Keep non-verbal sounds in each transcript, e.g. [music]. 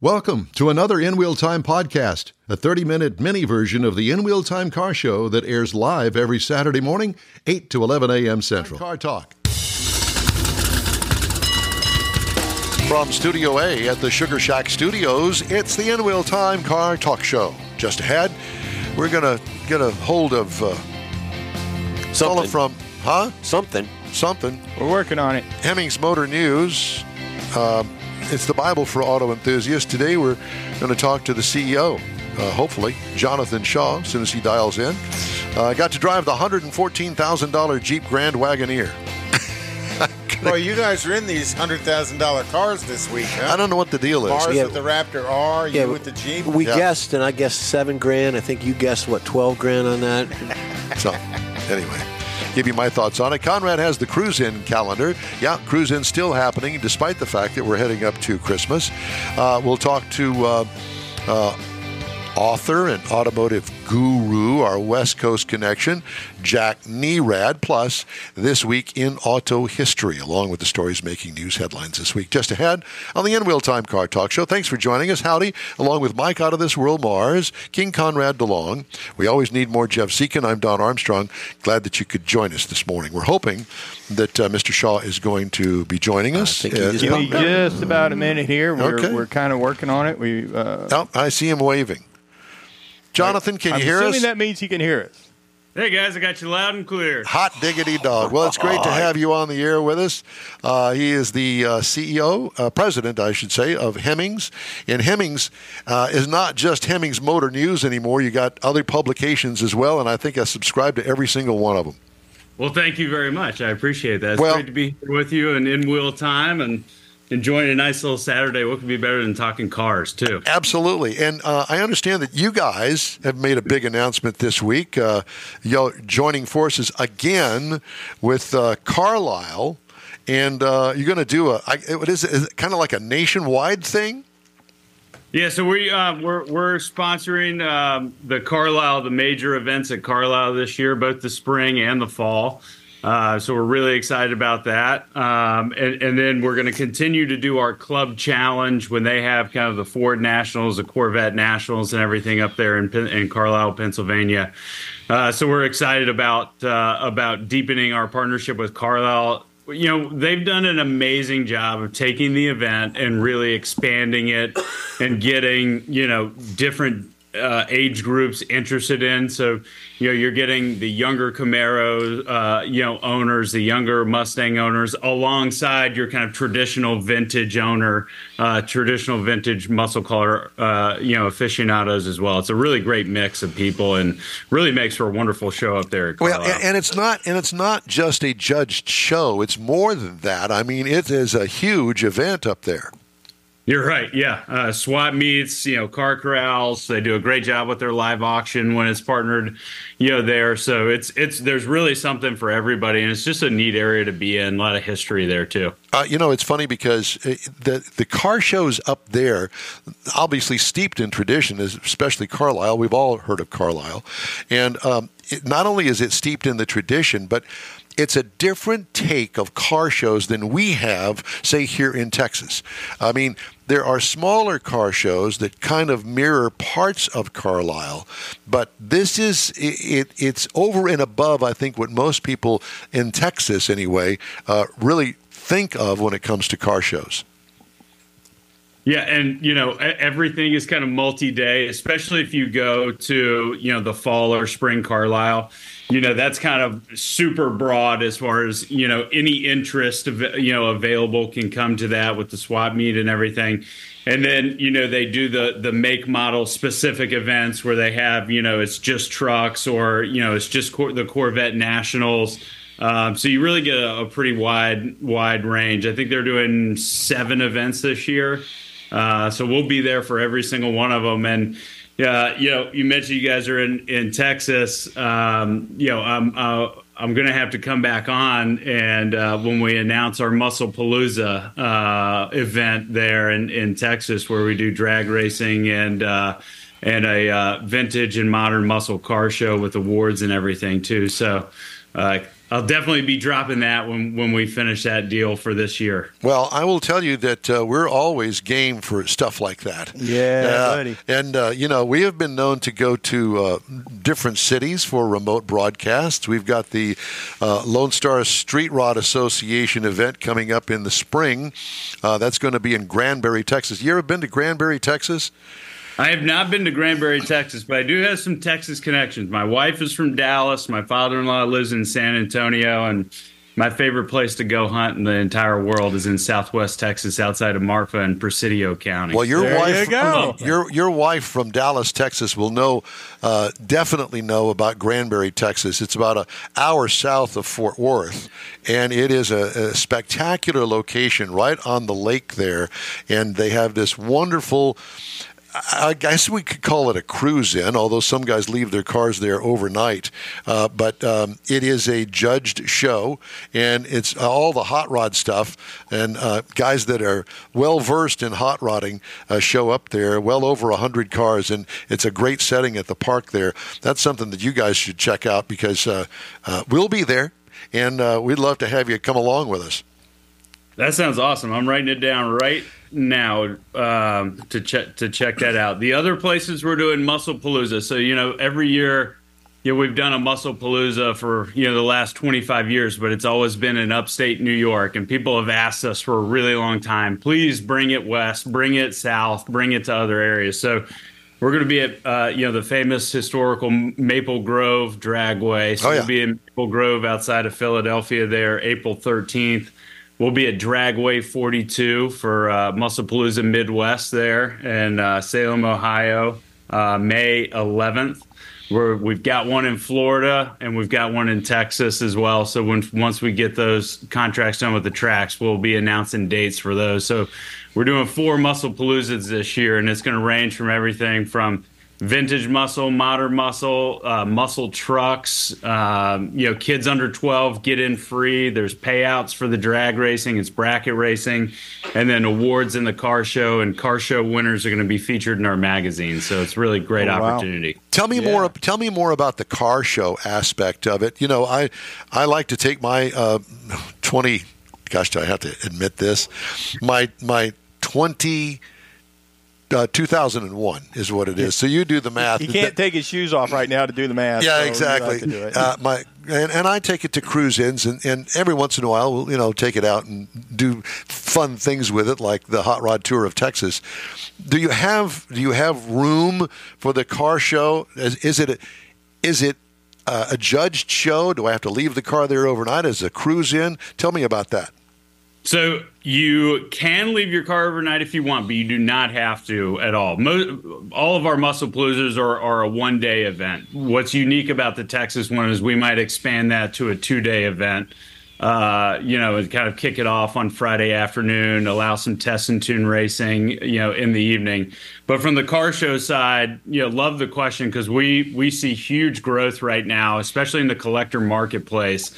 Welcome to another In Wheel Time podcast, a 30 minute mini version of the In Wheel Time car show that airs live every Saturday morning, 8 to 11 a.m. Central. Car Talk. From Studio A at the Sugar Shack Studios, it's the In Wheel Time Car Talk Show. Just ahead, we're going to get a hold of uh, Something. from, huh? Something. Something. We're working on it. Hemmings Motor News. Um, it's the Bible for auto enthusiasts. Today we're going to talk to the CEO, uh, hopefully, Jonathan Shaw, as soon as he dials in. Uh, I got to drive the $114,000 Jeep Grand Wagoneer. [laughs] Well, you guys are in these hundred thousand dollar cars this week, huh? I don't know what the deal is. Mars Yeah. with the Raptor R, you Yeah, with the Jeep. We Yeah. guessed, and I guessed seven grand. I think you guessed what twelve grand on that. [laughs] So, anyway, give you my thoughts on it. Conrad has the cruise in calendar. Yeah, cruise in still happening despite the fact that we're heading up to Christmas. Uh, we'll talk to uh, uh, author and automotive guru, our West Coast connection, Jack Nerad. Plus, this week in auto history, along with the stories making news headlines this week. Just ahead on the In Wheel Time Car Talk Show. Thanks for joining us. Howdy, along with Mike out of this world, Mars, King Conrad DeLong. We always need more Jeff Zekin. I'm Don Armstrong. Glad that you could join us this morning. We're hoping that uh, Mr. Shaw is going to be joining us. Uh, is Give me about just about a minute here. We're, Okay. we're kind of working on it. We. Uh, oh, I see him waving. Jonathan, can I'm you hear assuming us? that means he can hear us. Hey guys, I got you loud and clear. Hot diggity dog. Well, it's great to have you on the air with us. Uh, he is the uh, CEO, uh, president, I should say, of Hemmings. And Hemmings uh, is not just Hemmings Motor News anymore. You got other publications as well, and I think I subscribe to every single one of them. Well, thank you very much. I appreciate that. It's Well- great to be here with you and in real time and enjoying a nice little Saturday. What could be better than talking cars too? Absolutely. And uh, I understand that you guys have made a big announcement this week, uh, you joining forces again with uh, Carlisle. And uh, you're going to do a, I, what is it, is it kind of like a nationwide thing? Yeah, so we uh, we're we're sponsoring um, the Carlisle, the major events at Carlisle this year, both the spring and the fall. Uh, so we're really excited about that. Um, and, and then we're going to continue to do our club challenge when they have kind of the Ford Nationals, the Corvette Nationals, and everything up there in, in Carlisle, Pennsylvania. Uh, so we're excited about uh, about deepening our partnership with Carlisle. You know, they've done an amazing job of taking the event and really expanding it and getting you know different uh, age groups interested in. So, you know, you're getting the younger Camaro, uh, you know, owners, the younger Mustang owners, alongside your kind of traditional vintage owner, uh, traditional vintage muscle car, uh, you know, aficionados as well. It's a really great mix of people, and really makes for a wonderful show up there. At Well, and, and it's not and it's not just a judged show. It's more than that. I mean, it is a huge event up there. You're right. Yeah. Uh, swap meets, you know, car corrals. They do a great job with their live auction when it's partnered, you know, there. So it's, it's, there's really something for everybody. And it's just a neat area to be in. A lot of history there, too. Uh, you know, it's funny because uh, the the car shows up there, obviously steeped in tradition, especially Carlisle. We've all heard of Carlisle, and um, it, not only is it steeped in the tradition, but it's a different take of car shows than we have, say, here in Texas. I mean, there are smaller car shows that kind of mirror parts of Carlisle, but this is it, it, it's over and above, I think, what most people in Texas, anyway, uh, really think of when it comes to car shows. Yeah, and you know everything is kind of multi-day, especially if you go to you know the fall or spring Carlisle. You know that's kind of super broad as far as you know any interest of you know available can come to that with the swap meet and everything. And then you know they do the the make model specific events where they have you know it's just trucks or you know it's just cor- the Corvette Nationals. Um, so you really get a, a pretty wide wide range. I think they're doing seven events this year. Uh, so we'll be there for every single one of them. And yeah, you know, you mentioned you guys are in in Texas. Um, you know, I'm uh, I'm gonna have to come back on and uh, when we announce our Muscle Palooza uh, event there in in Texas, where we do drag racing and. Uh, and a uh, vintage and modern muscle car show with awards and everything too. So, uh, I'll definitely be dropping that when when we finish that deal for this year. Well, I will tell you that uh, we're always game for stuff like that. Yeah, Uh, buddy. And uh, you know, we have been known to go to uh, different cities for remote broadcasts. We've got the uh, Lone Star Street Rod Association event coming up in the spring. Uh, that's going to be in Granbury, Texas. You ever been to Granbury, Texas? I have not been to Granbury, Texas, but I do have some Texas connections. My wife is from Dallas. My father-in-law lives in San Antonio, and my favorite place to go hunt in the entire world is in Southwest Texas, outside of Marfa and Presidio County. Well, your There wife, you go. your your wife from Dallas, Texas, will know, uh, definitely know about Granbury, Texas. It's about an hour south of Fort Worth, and it is a, a spectacular location right on the lake there. And they have this wonderful. I guess we could call it a cruise in, although some guys leave their cars there overnight. Uh, but um, it is a judged show, and it's all the hot rod stuff. And uh, guys that are well versed in hot rodding uh, show up there, well over 100 cars, and it's a great setting at the park there. That's something that you guys should check out because uh, uh, we'll be there, and uh, we'd love to have you come along with us. That sounds awesome. I'm writing it down right now um, to check to check that out. The other places we're doing Muscle Palooza. So you know, every year, you know, we've done a Muscle Palooza for you know the last 25 years, but it's always been in upstate New York, and people have asked us for a really long time. Please bring it west, bring it south, bring it to other areas. So. We're going to be at uh, you know the famous historical Maple Grove Dragway. So Oh, yeah. we'll be in Maple Grove outside of Philadelphia there, April 13th. We'll be at Dragway 42 for uh, Musclepalooza Midwest there in uh, Salem, Ohio, uh, May 11th. We're, we've got one in Florida and we've got one in Texas as well. So when once we get those contracts done with the tracks, we'll be announcing dates for those. So we're doing four Muscle Paloozas this year, and it's going to range from everything from vintage muscle, modern muscle, uh, muscle trucks. Um, you know, kids under 12 get in free. There's payouts for the drag racing, it's bracket racing, and then awards in the car show. And car show winners are going to be featured in our magazine. So it's really great Oh, wow. opportunity. Tell me more. Tell me more about the car show aspect of it. You know, I I like to take my uh, twenty. Gosh, do I have to admit this? My my twenty. Uh, 2001 is what it is. So you do the math. He can't take his shoes off right now to do the math. Yeah, so exactly. have to do it. Uh, my and, and I take it to cruise ins, and, and every once in a while, we'll you know take it out and do fun things with it, like the hot rod tour of Texas. Do you have do you have room for the car show? Is, is it a, is it uh, a judged show? Do I have to leave the car there overnight as a cruise in? Tell me about that. So you can leave your car overnight if you want, but you do not have to at all. Mo- all of our muscle paloozas are, are a one day event. What's unique about the Texas one is we might expand that to a two day event. Uh, you know, and kind of kick it off on Friday afternoon, allow some test and tune racing, you know, in the evening. But from the car show side, you know, love the question because we we see huge growth right now, especially in the collector marketplace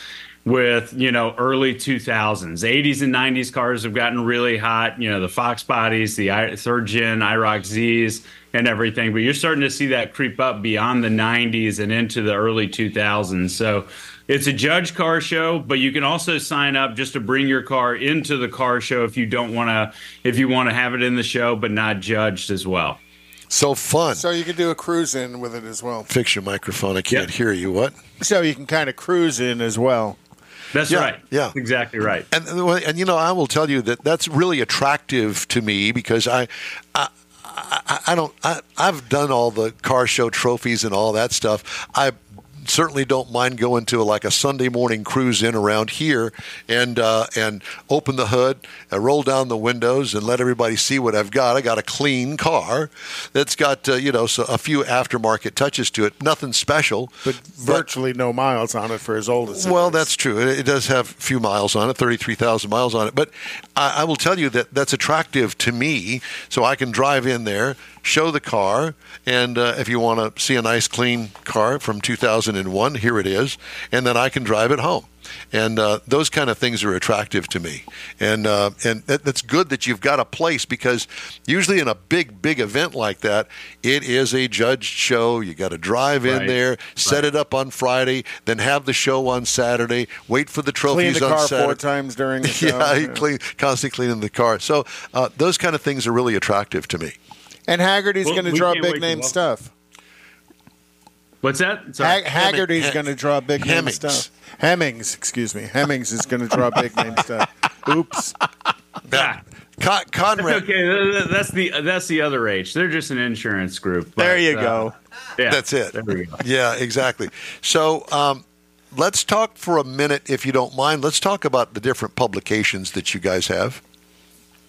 with you know early 2000s 80s and 90s cars have gotten really hot you know the fox bodies the I- third gen iroc z's and everything but you're starting to see that creep up beyond the 90s and into the early 2000s so it's a judge car show but you can also sign up just to bring your car into the car show if you don't want to if you want to have it in the show but not judged as well So fun. So you can do a cruise in with it as well. Fix your microphone. I can't Yep. hear you. What? So you can kind of cruise in as well. That's Yeah, right yeah. exactly right And, and you know, I will tell you that that's really attractive to me because I, I, I, I don't. I, I've done all the car show trophies and all that stuff. I certainly don't mind going to like a Sunday morning cruise in around here and uh, and open the hood, and roll down the windows, and let everybody see what I've got. I got a clean car that's got uh, you know so a few aftermarket touches to it. Nothing special, But virtually no miles on it for as old as it well, that's true. It, it does have a few miles on it, 33,000 miles on it. But I, I will tell you that that's attractive to me. So I can drive in there, show the car, and uh, if you want to see a nice clean car from 2001, here it is, and then I can drive it home and uh, those kind of things are attractive to me. And uh, and that, that's good that you've got a place because usually in a big big event like that, it is a judged show. You got to drive in Right. there, set Right. it up on Friday, then have the show on Saturday, wait for the trophies Clean the on car Saturday. four times during the [laughs] show. yeah, you clean, constantly cleaning the car. So uh, those kind of things are really attractive to me. And Hagerty's Well, going to draw big name stuff. What's that? Sorry. Hag- Hagerty's Hem- going to draw big name stuff. Hemmings, [laughs] excuse me. Hemmings is going to draw big name stuff. Oops. Con- Conrad, okay, th- th- that's the that's the other H. They're just an insurance group. but, There you uh, go. Yeah, That's it. There we go. Yeah, exactly. So um, let's talk for a minute, if you don't mind. Let's talk about the different publications that you guys have.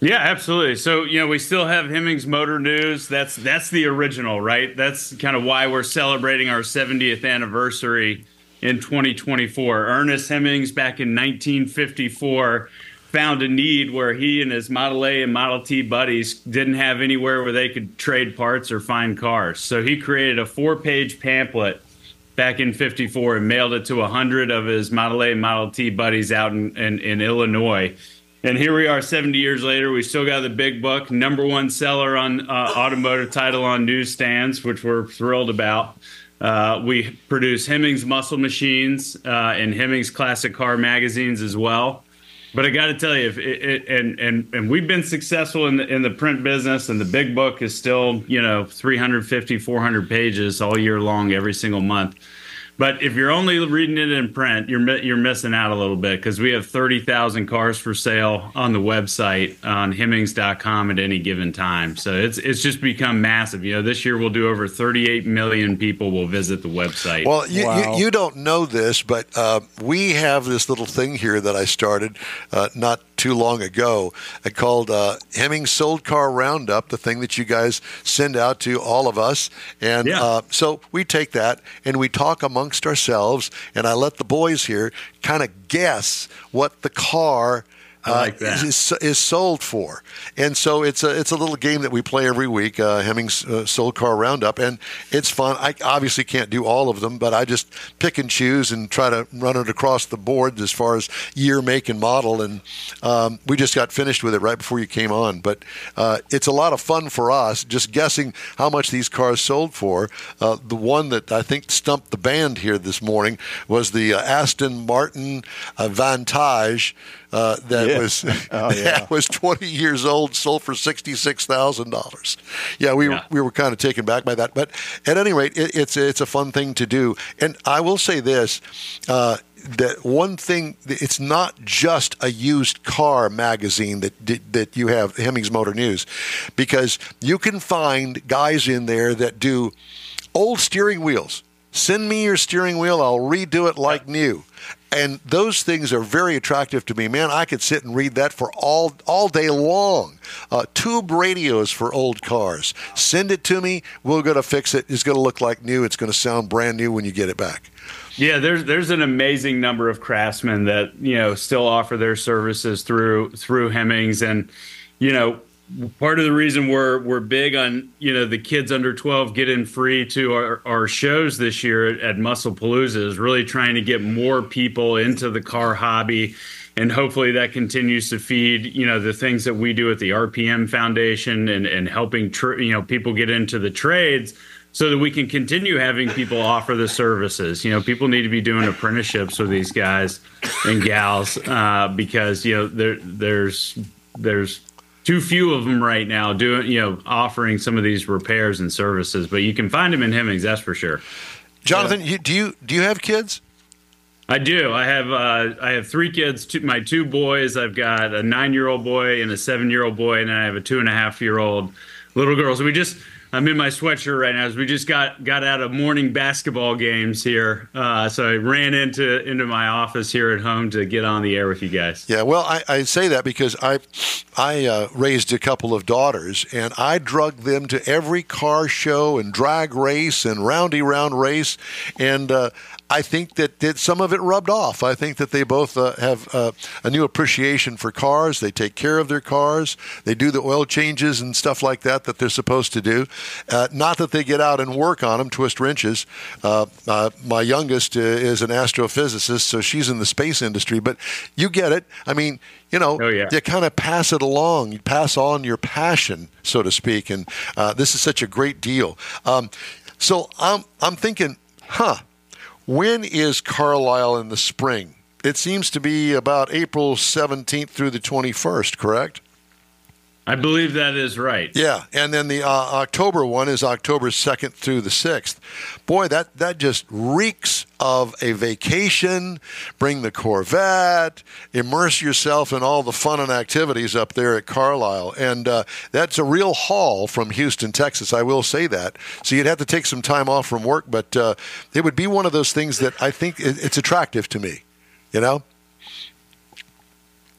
Yeah, absolutely. So you know, we still have Hemmings Motor News. That's that's the original, right? That's kind of why we're celebrating our 70th anniversary in 2024. Ernest Hemmings, back in 1954, found a need where he and his Model A and Model T buddies didn't have anywhere where they could trade parts or find cars. So he created a four-page pamphlet back in 54 and mailed it to 100 of his Model A and Model T buddies out in, in, in Illinois. And here we are 70 years later. We still got the big book, number one seller on uh, automotive title on newsstands, which we're thrilled about. Uh, we produce Hemmings Muscle Machines uh, and Hemmings Classic Car magazines as well. But I got to tell you, it, it, and and and we've been successful in the in the print business, and the big book is still you know 350, 400 pages all year long, every single month. But if you're only reading it in print, you're you're missing out a little bit because we have 30,000 cars for sale on the website on Hemmings.com at any given time. So it's it's just become massive. You know, this year we'll do over 38 million people will visit the website. Well, you, Wow. you, you don't know this, but uh, we have this little thing here that I started uh, not too long ago called uh, Hemmings Sold Car Roundup, the thing that you guys send out to all of us. And Yeah. uh, so we take that and we talk amongst ourselves, and I let the boys here kind of guess what the car. I uh, like that. is, is sold for, and so it's a it's a little game that we play every week. Uh, Hemmings uh, Sold Car Roundup, and it's fun. I obviously can't do all of them, but I just pick and choose and try to run it across the board as far as year, make, and model. And um, we just got finished with it right before you came on, but uh, it's a lot of fun for us just guessing how much these cars sold for. Uh, the one that I think stumped the band here this morning was the uh, Aston Martin uh, Vantage. Uh, that Yeah. was [laughs] Oh, [laughs] yeah. that was 20 years old, sold for $66,000. Yeah, we, Yeah. Were, we were kind of taken back by that. But at any rate, it, it's, it's a fun thing to do. And I will say this uh, that one thing, it's not just a used car magazine that, that you have, Hemmings Motor News, because you can find guys in there that do old steering wheels. Send me your steering wheel, I'll redo it like new. And those things are very attractive to me. Man, I could sit and read that for all all day long. Uh, tube radios for old cars. Send it to me. We're going to fix it. It's going to look like new. It's going to sound brand new when you get it back. Yeah, there's there's an amazing number of craftsmen that you know still offer their services through through Hemmings, and you know part of the reason we're we're big on you know the kids under 12 get in free to our, our shows this year at, at Muscle Palooza is really trying to get more people into the car hobby. And hopefully that continues to feed, you know, the things that we do at the RPM Foundation and, and helping, tr- you know, people get into the trades so that we can continue having people offer the services. You know, people need to be doing apprenticeships with these guys and gals uh, because you know there there's there's too few of them right now doing you know offering some of these repairs and services. But you can find them in Hemmings, that's for sure. Jonathan, you, do you do you have kids? I do. I have uh, I have three kids. Two, my two boys. I've got a nine year old boy and a seven year old boy, and then I have a two and a half year old little girl. So we just I'm in my sweatshirt right now. As we just got got out of morning basketball games here, uh, so I ran into into my office here at home to get on the air with you guys. Yeah, well, I, I say that because I I uh, raised a couple of daughters, and I drug them to every car show and drag race and roundy round race, and uh, I think that, that some of it rubbed off. I think that they both uh, have uh, a new appreciation for cars. They take care of their cars. They do the oil changes and stuff like that that they're supposed to do. Uh, not that they get out and work on them, twist wrenches. Uh, uh, my youngest uh, is an astrophysicist, so she's in the space industry. But you get it. I mean, you know, Oh, yeah. you kind of pass it along. You pass on your passion, so to speak. And uh, this is such a great deal. Um, so I'm I'm thinking, huh? When is Carlisle in the spring? It seems to be about April 17th through the 21st, correct? I believe that is right. Yeah, and then the uh, October one is October 2nd through the 6th. Boy, that, that just reeks of a vacation. Bring the Corvette, immerse yourself in all the fun and activities up there at Carlisle. And uh, that's a real haul from Houston, Texas. I will say that. So you'd have to take some time off from work, but uh, it would be one of those things that I think it's attractive to me, you know?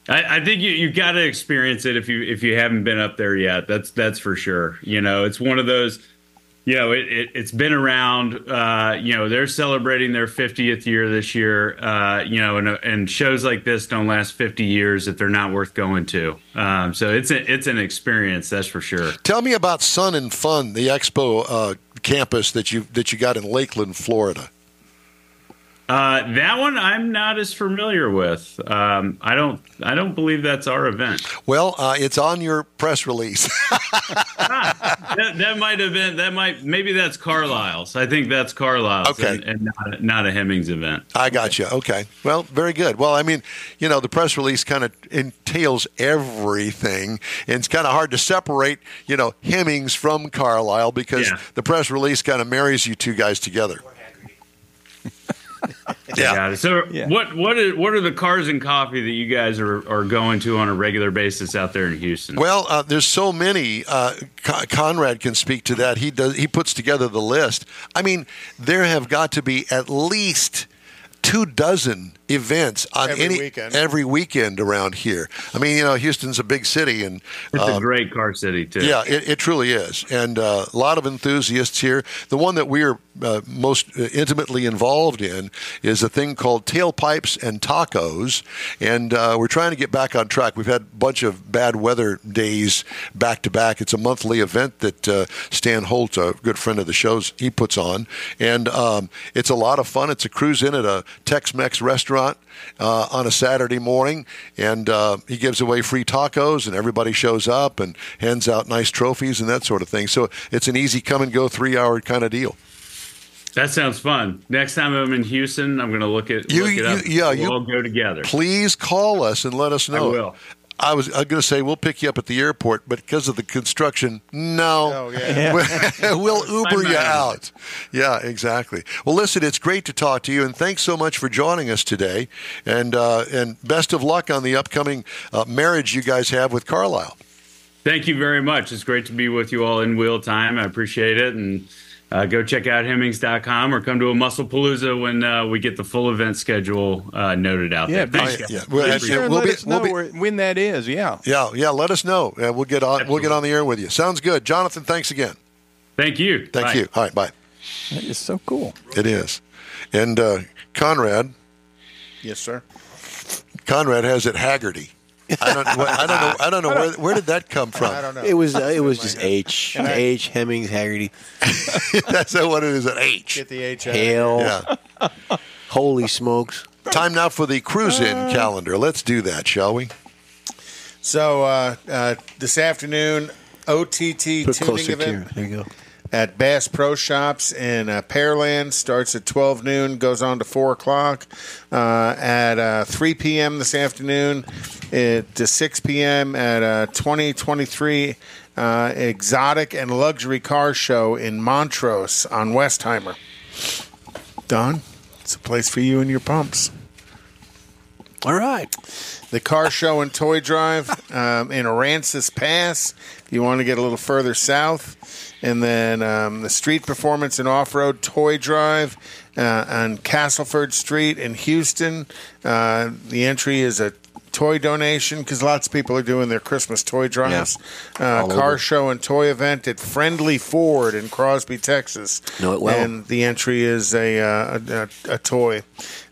I, I think you you got to experience it if you if you haven't been up there yet. That's that's for sure. You know, it's one of those. You know, it, it it's been around. Uh, you know, they're celebrating their 50th year this year. Uh, you know, and and shows like this don't last 50 years if they're not worth going to. Um, so it's a, it's an experience, that's for sure. Tell me about Sun and Fun, the expo uh, campus that you that you got in Lakeland, Florida. Uh, that one I'm not as familiar with. Um, I don't I don't believe that's our event. Well, uh, it's on your press release. [laughs] that, that might have been that might maybe that's Carlisle's. I think that's Carlisle's Okay. and, and not, not a Hemmings event. I got you. Okay. Well, very good. Well, I mean, you know, the press release kind of entails everything, and it's kind of hard to separate, you know, Hemmings from Carlisle because Yeah. the press release kind of marries you two guys together. [laughs] yeah. Got it. So Yeah. what what are, what are the cars and coffee that you guys are, are going to on a regular basis out there in Houston? Well, uh, there's so many. Uh, Con- Conrad can speak to that. He does. He puts together the list. I mean, there have got to be at least two dozen events on Every any weekend. every weekend around here. I mean, you know, Houston's a big city, and it's a um, great car city too. yeah, it, it truly is, and uh, a lot of enthusiasts here. The one that we are uh, most uh, intimately involved in is a thing called tailpipes and tacos, and uh, we're trying to get back on track. We've had a bunch of bad weather days back to back. It's a monthly event that uh, Stan Holt, a good friend of the show's, he puts on, and um, it's a lot of fun. It's a cruise in at a Tex-Mex restaurant uh, on a Saturday morning, and uh, he gives away free tacos, and everybody shows up and hands out nice trophies and that sort of thing. So it's an easy come and go three hour kind of deal. That sounds fun. Next time I'm in Houston, I'm going to look at You- look it up. you- yeah, we'll you- all go together. Please call us and let us know. will. I was, I was going to say we'll pick you up at the airport, but because of the construction, no. Oh, yeah. [laughs] we'll [laughs] Uber you out. Yeah, exactly. Well, listen, it's great to talk to you, and thanks so much for joining us today. And uh, and best of luck on the upcoming uh, marriage you guys have with Carlisle. Thank you very much. It's great to be with you all in real time. I appreciate it. And uh, go check out Hemmings.com or come to a Muscle Palooza when uh, we get the full event schedule uh, noted out Yeah, there. Thanks, guys. yeah. Well, Be sure and we'll let be- us we'll be- when that is. Yeah. Yeah, yeah. Let us know. Uh, we'll get on. We'll get on the air with you. Sounds good, Jonathan. Thanks again. Thank you. Thank Bye. you. All right, bye. That is so cool. It is, and uh, Conrad. Yes, sir. Conrad has it Hagerty. I don't. I don't know. I don't know where, where did that come from. I don't know. It was uh, it was just Minor. H And I- H Hemmings Hagerty [laughs] That's not what it is. An H. Get the H out. Hale. Yeah. Holy smokes! Time now for the cruise-in calendar. Let's do that, shall we? So uh, uh, this afternoon, OTT Put it tuning closer to event you. There you go. At Bass Pro Shops in uh, Pearland starts at 12 noon, goes on to 4 o'clock. Uh, at uh, 3 p.m. this afternoon it, to 6 p.m. at uh, 2023 uh, Exotic and Luxury Car Show in Montrose on Westheimer. Don, it's a place for you and your pumps. All right. the car show and toy drive [laughs] um, in Aransas Pass. You want to get a little further south, and then um, the street performance and off-road toy drive uh, on Castleford Street in Houston. Uh, the entry is a toy donation because lots of people are doing their Christmas toy drives. Uh, car over. show and toy event at Friendly Ford in Crosby, Texas. Know it well. And the entry is a uh, a, a, toy.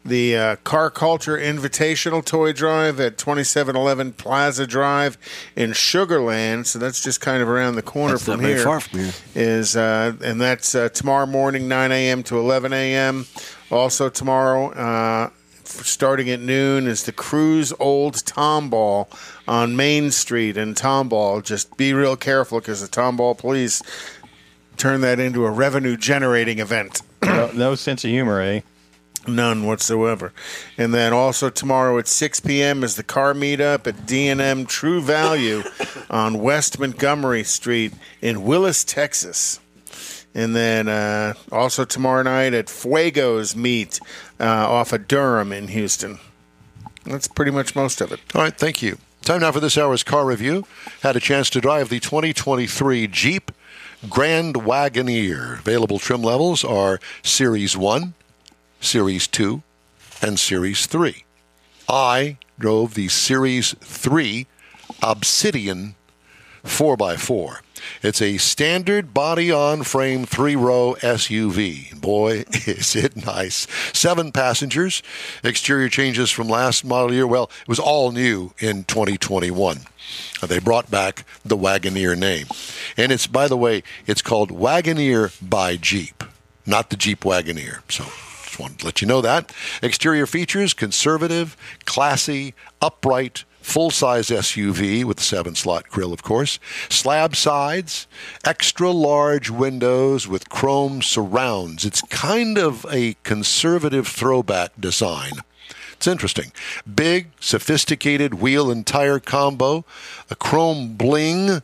The uh, Car Culture Invitational Toy Drive at 2711 Plaza Drive in Sugarland. So that's just kind of around the corner That's not from very here. far from here. Is uh, and that's uh, tomorrow morning, 9 a.m. to 11 a.m. Also tomorrow, uh, starting at noon, is the Cruise Old Tomball on Main Street in Tomball. Just be real careful because the Tomball police turn that into a revenue generating event. [clears throat] no, no sense of humor, eh? None whatsoever. And then also tomorrow at 6 p.m. is the car meetup at D&M True Value [laughs] on West Montgomery Street in Willis, Texas. And then uh, also tomorrow night at Fuego's Meet uh, off of Durham in Houston. That's pretty much most of it. All right, thank you. Time now for this hour's car review. Had a chance to drive the 2023 Jeep Grand Wagoneer. Available trim levels are Series 1, Series 2, and Series 3. I drove the Series 3 Obsidian 4x4. It's a standard body on frame three row SUV. Boy, [laughs] is it nice. Seven passengers. Exterior changes from last model year. Well, it was all new in 2021. Uh, They brought back the Wagoneer name. And it's, by the way, it's called Wagoneer by Jeep, not the Jeep Wagoneer. So just wanted to let you know that. Exterior features conservative, classy, upright, full size SUV with seven slot grill, of course. Slab sides, extra large windows with chrome surrounds. It's kind of a conservative throwback design. It's interesting. Big, sophisticated wheel and tire combo, a chrome bling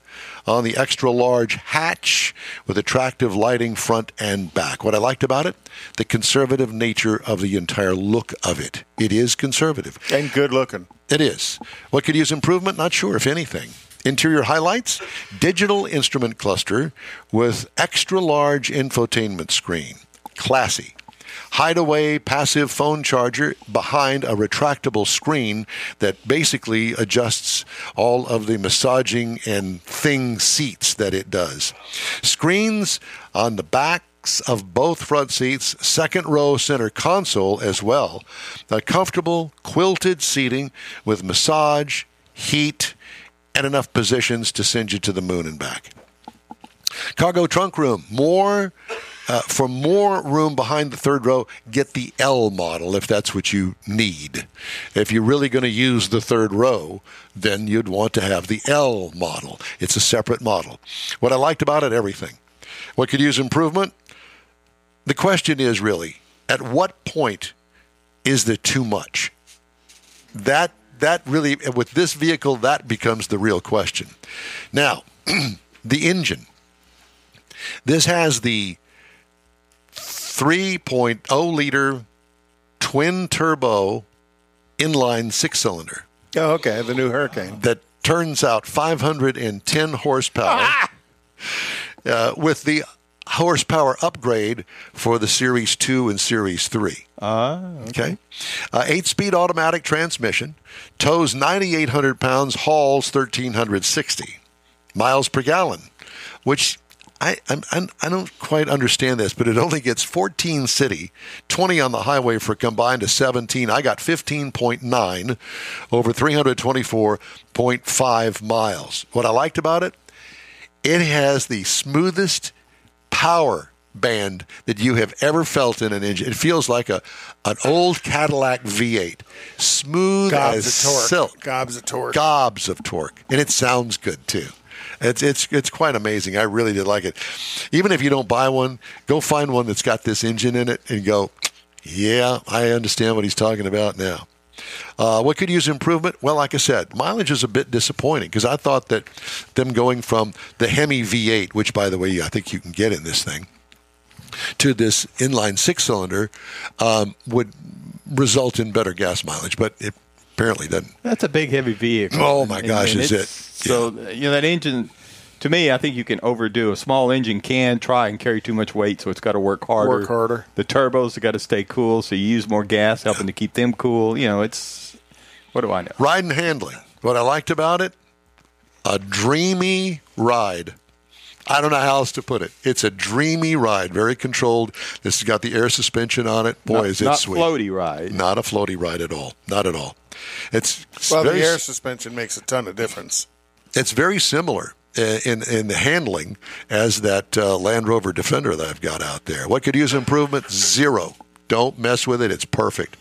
on the extra large hatch with attractive lighting front and back. What I liked about it, the conservative nature of the entire look of it. It is conservative. And good looking. It is. What could use improvement? Not sure, if anything. Interior highlights digital instrument cluster with extra large infotainment screen. Classy. Hideaway passive phone charger behind a retractable screen that basically adjusts all of the massaging and thing seats that it does. Screens on the back of both front seats, second row center console as well. A comfortable quilted seating with massage, heat, and enough positions to send you to the moon and back. Cargo trunk room, more. Uh, for more room behind the third row, get the L model if that's what you need. If you're really going to use the third row, then you'd want to have the L model. It's a separate model. What I liked about it, everything. What could use improvement? The question is really, at what point is there too much? That that really with this vehicle that becomes the real question. Now, [clears throat] the engine. This has the 3.0 liter twin turbo inline six cylinder Oh, okay. The new Hurricane. that turns out 510 horsepower uh, with the horsepower upgrade for the Series 2 and Series 3. Ah, Okay. Uh, eight speed automatic transmission, tows 9,800 pounds, hauls 1,360 miles per gallon, which I, I'm, I'm, I don't quite understand this, but it only gets 14 city, 20 on the highway for combined to 17. I got 15.9 over 324.5 miles. What I liked about it, it has the smoothest power band that you have ever felt in an engine. It feels like a an old Cadillac V8, smooth Gobs as of torque. silk, Gobs of torque. gobs of torque, and it sounds good too. It's it's it's quite amazing. I really did like it. Even if you don't buy one, go find one that's got this engine in it and go, yeah, I understand what he's talking about now. Uh, what could use improvement? Well, like I said, mileage is a bit disappointing because I thought that them going from the Hemi V8, which by the way I think you can get in this thing, to this inline six cylinder um, would result in better gas mileage, but it apparently doesn't. that's a big, heavy vehicle. Oh, my gosh, is it? So you know that engine. To me, I think you can overdo. A small engine can try and carry too much weight, so it's got to work harder. Work harder. The turbos have got to stay cool, so you use more gas, helping to keep them cool. You know, it's What do I know? Ride and handling. What I liked about it, a dreamy ride. I don't know how else to put it. It's a dreamy ride, very controlled. This has got the air suspension on it. Boy, Not- is it not sweet. floaty ride. Not a floaty ride at all. Not at all. It's well, very, the air suspension makes a ton of difference. It's very similar uh, in in the handling as that uh, Land Rover Defender that I've got out there. What could use improvement? Zero. Don't mess with it. It's perfect.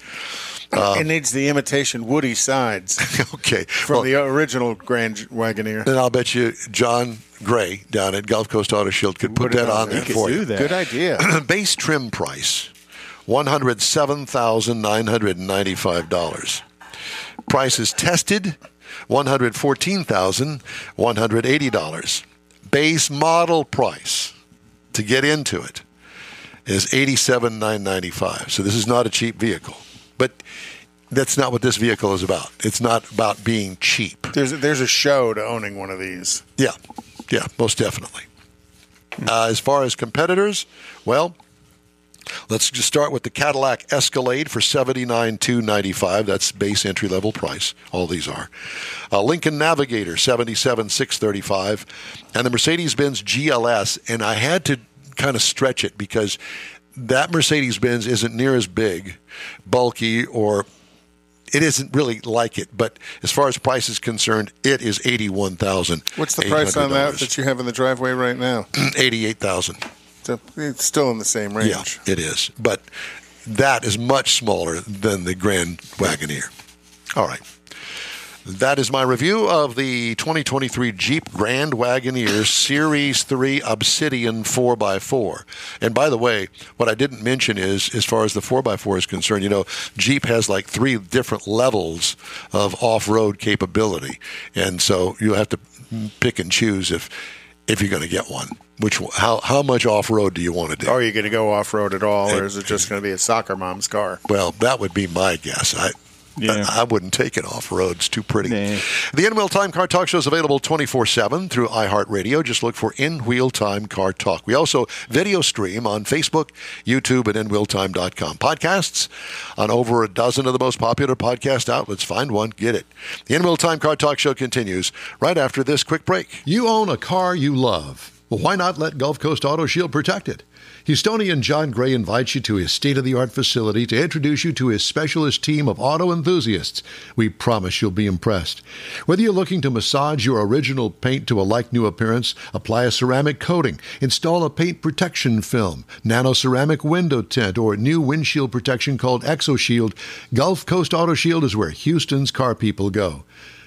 It uh, needs the imitation woody sides. [laughs] okay. From well, the original Grand Wagoneer. Then I'll bet you John Gray down at Gulf Coast Auto Shield could put that on there for you. That. Good idea. [clears throat] Base trim price, $107,995. Prices tested $114,180. Base model price to get into it is $87,995. So this is not a cheap vehicle. But that's not what this vehicle is about. It's not about being cheap. There's a, there's a show to owning one of these. Yeah, yeah, most definitely. Uh, as far as competitors, well, let's just start with the Cadillac Escalade for seventy nine two ninety five. That's base entry level price. All these are. Uh, Lincoln Navigator seventy seven six thirty five, and the Mercedes Benz GLS. And I had to kind of stretch it because that Mercedes Benz isn't near as big, bulky, or it isn't really like it, but as far as price is concerned, it is eighty-one thousand. What's the price on that that you have in the driveway right now? [clears throat] Eighty-eight thousand. So it's still in the same range. Yeah, it is, but that is much smaller than the Grand Wagoneer. All right. That is my review of the 2023 Jeep Grand Wagoneer [laughs] Series 3 Obsidian 4x4. And by the way, what I didn't mention is, as far as the 4x4 is concerned, you know, Jeep has like three different levels of off road capability. And so you have to pick and choose if if you're going to get one. Which how how much off road do you want to do? Are you going to go off road at all, or is it just going to be a soccer mom's car? Well, that would be my guess. I Yeah. I, I wouldn't take it off road. It's too pretty. Nah. The In Wheel Time Car Talk Show is available 24 7 through iHeartRadio. Just look for In Wheel Time Car Talk. We also video stream on Facebook, YouTube, and InWheelTime.com. Podcasts on over a dozen of the most popular podcast outlets. Find one, get it. The In Wheel Time Car Talk Show continues right after this quick break. You own a car you love. Well, why not let Gulf Coast Auto Shield protect it? Houstonian John Gray invites you to his state of the art facility to introduce you to his specialist team of auto enthusiasts. We promise you'll be impressed. Whether you're looking to massage your original paint to a like new appearance, apply a ceramic coating, install a paint protection film, nano ceramic window tint, or new windshield protection called ExoShield, Gulf Coast Auto Shield is where Houston's car people go.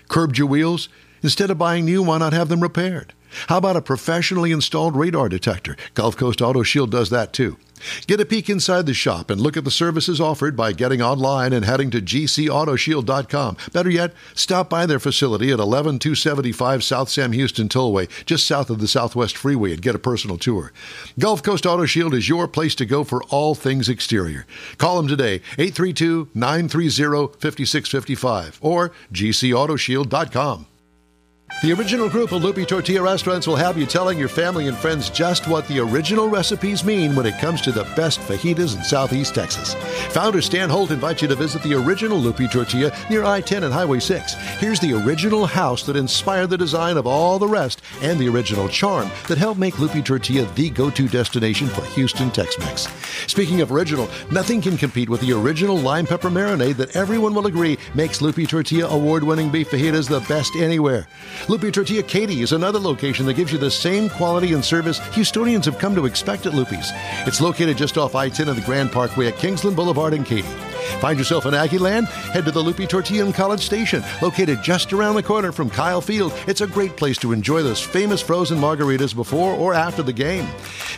Curbed your wheels? Instead of buying new, why not have them repaired? How about a professionally installed radar detector? Gulf Coast Auto Shield does that too. Get a peek inside the shop and look at the services offered by getting online and heading to gcautoshield.com. Better yet, stop by their facility at 11275 South Sam Houston Tollway, just south of the Southwest Freeway, and get a personal tour. Gulf Coast Auto Shield is your place to go for all things exterior. Call them today, 832 930 5655 or gcautoshield.com. The original group of Lupe Tortilla restaurants will have you telling your family and friends just what the original recipes mean when it comes to the best fajitas in Southeast Texas. Founder Stan Holt invites you to visit the original Lupe Tortilla near I 10 and Highway 6. Here's the original house that inspired the design of all the rest and the original charm that helped make Lupe Tortilla the go to destination for Houston Tex Mex. Speaking of original, nothing can compete with the original lime pepper marinade that everyone will agree makes Lupe Tortilla award winning beef fajitas the best anywhere. Lupe Tortilla Katy is another location that gives you the same quality and service Houstonians have come to expect at Lupe's. It's located just off I 10 and the Grand Parkway at Kingsland Boulevard in Katy. Find yourself in Aggie Land? Head to the Lupe Tortilla in College Station, located just around the corner from Kyle Field. It's a great place to enjoy those famous frozen margaritas before or after the game.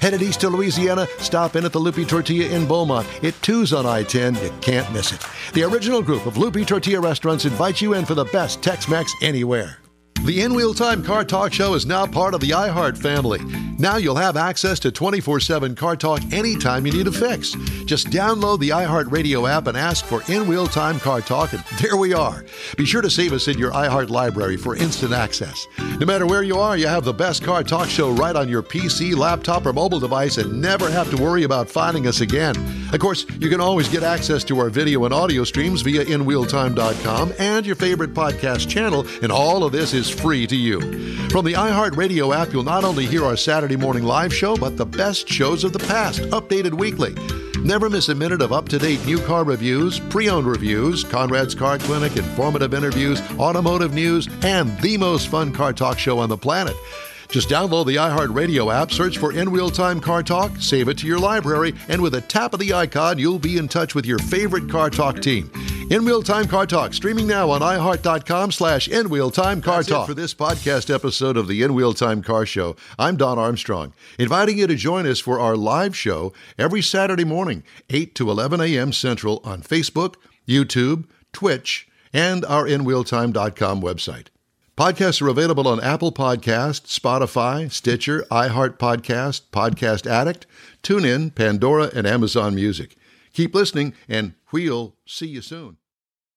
Headed east to Louisiana, stop in at the Lupe Tortilla in Beaumont. It two's on I 10. You can't miss it. The original group of Lupe Tortilla restaurants invites you in for the best Tex Mex anywhere. The In Wheel Time Car Talk Show is now part of the iHeart family. Now you'll have access to 24 7 car talk anytime you need a fix. Just download the iHeart Radio app and ask for In Wheel Time Car Talk, and there we are. Be sure to save us in your iHeart library for instant access. No matter where you are, you have the best car talk show right on your PC, laptop, or mobile device and never have to worry about finding us again. Of course, you can always get access to our video and audio streams via InWheelTime.com and your favorite podcast channel, and all of this is free to you. From the iHeartRadio app, you'll not only hear our Saturday morning live show, but the best shows of the past, updated weekly. Never miss a minute of up to date new car reviews, pre owned reviews, Conrad's Car Clinic, informative interviews, automotive news, and the most fun car talk show on the planet. Just download the iHeartRadio app, search for In Wheel Time Car Talk, save it to your library, and with a tap of the icon, you'll be in touch with your favorite Car Talk team. In Wheel Time Car Talk, streaming now on iHeart.com slash In Wheel Time Car Talk. for this podcast episode of the In Wheel Time Car Show. I'm Don Armstrong, inviting you to join us for our live show every Saturday morning, 8 to 11 a.m. Central on Facebook, YouTube, Twitch, and our InWheelTime.com website. Podcasts are available on Apple Podcast, Spotify, Stitcher, iHeart Podcast, Podcast Addict, TuneIn, Pandora, and Amazon Music. Keep listening, and we'll see you soon.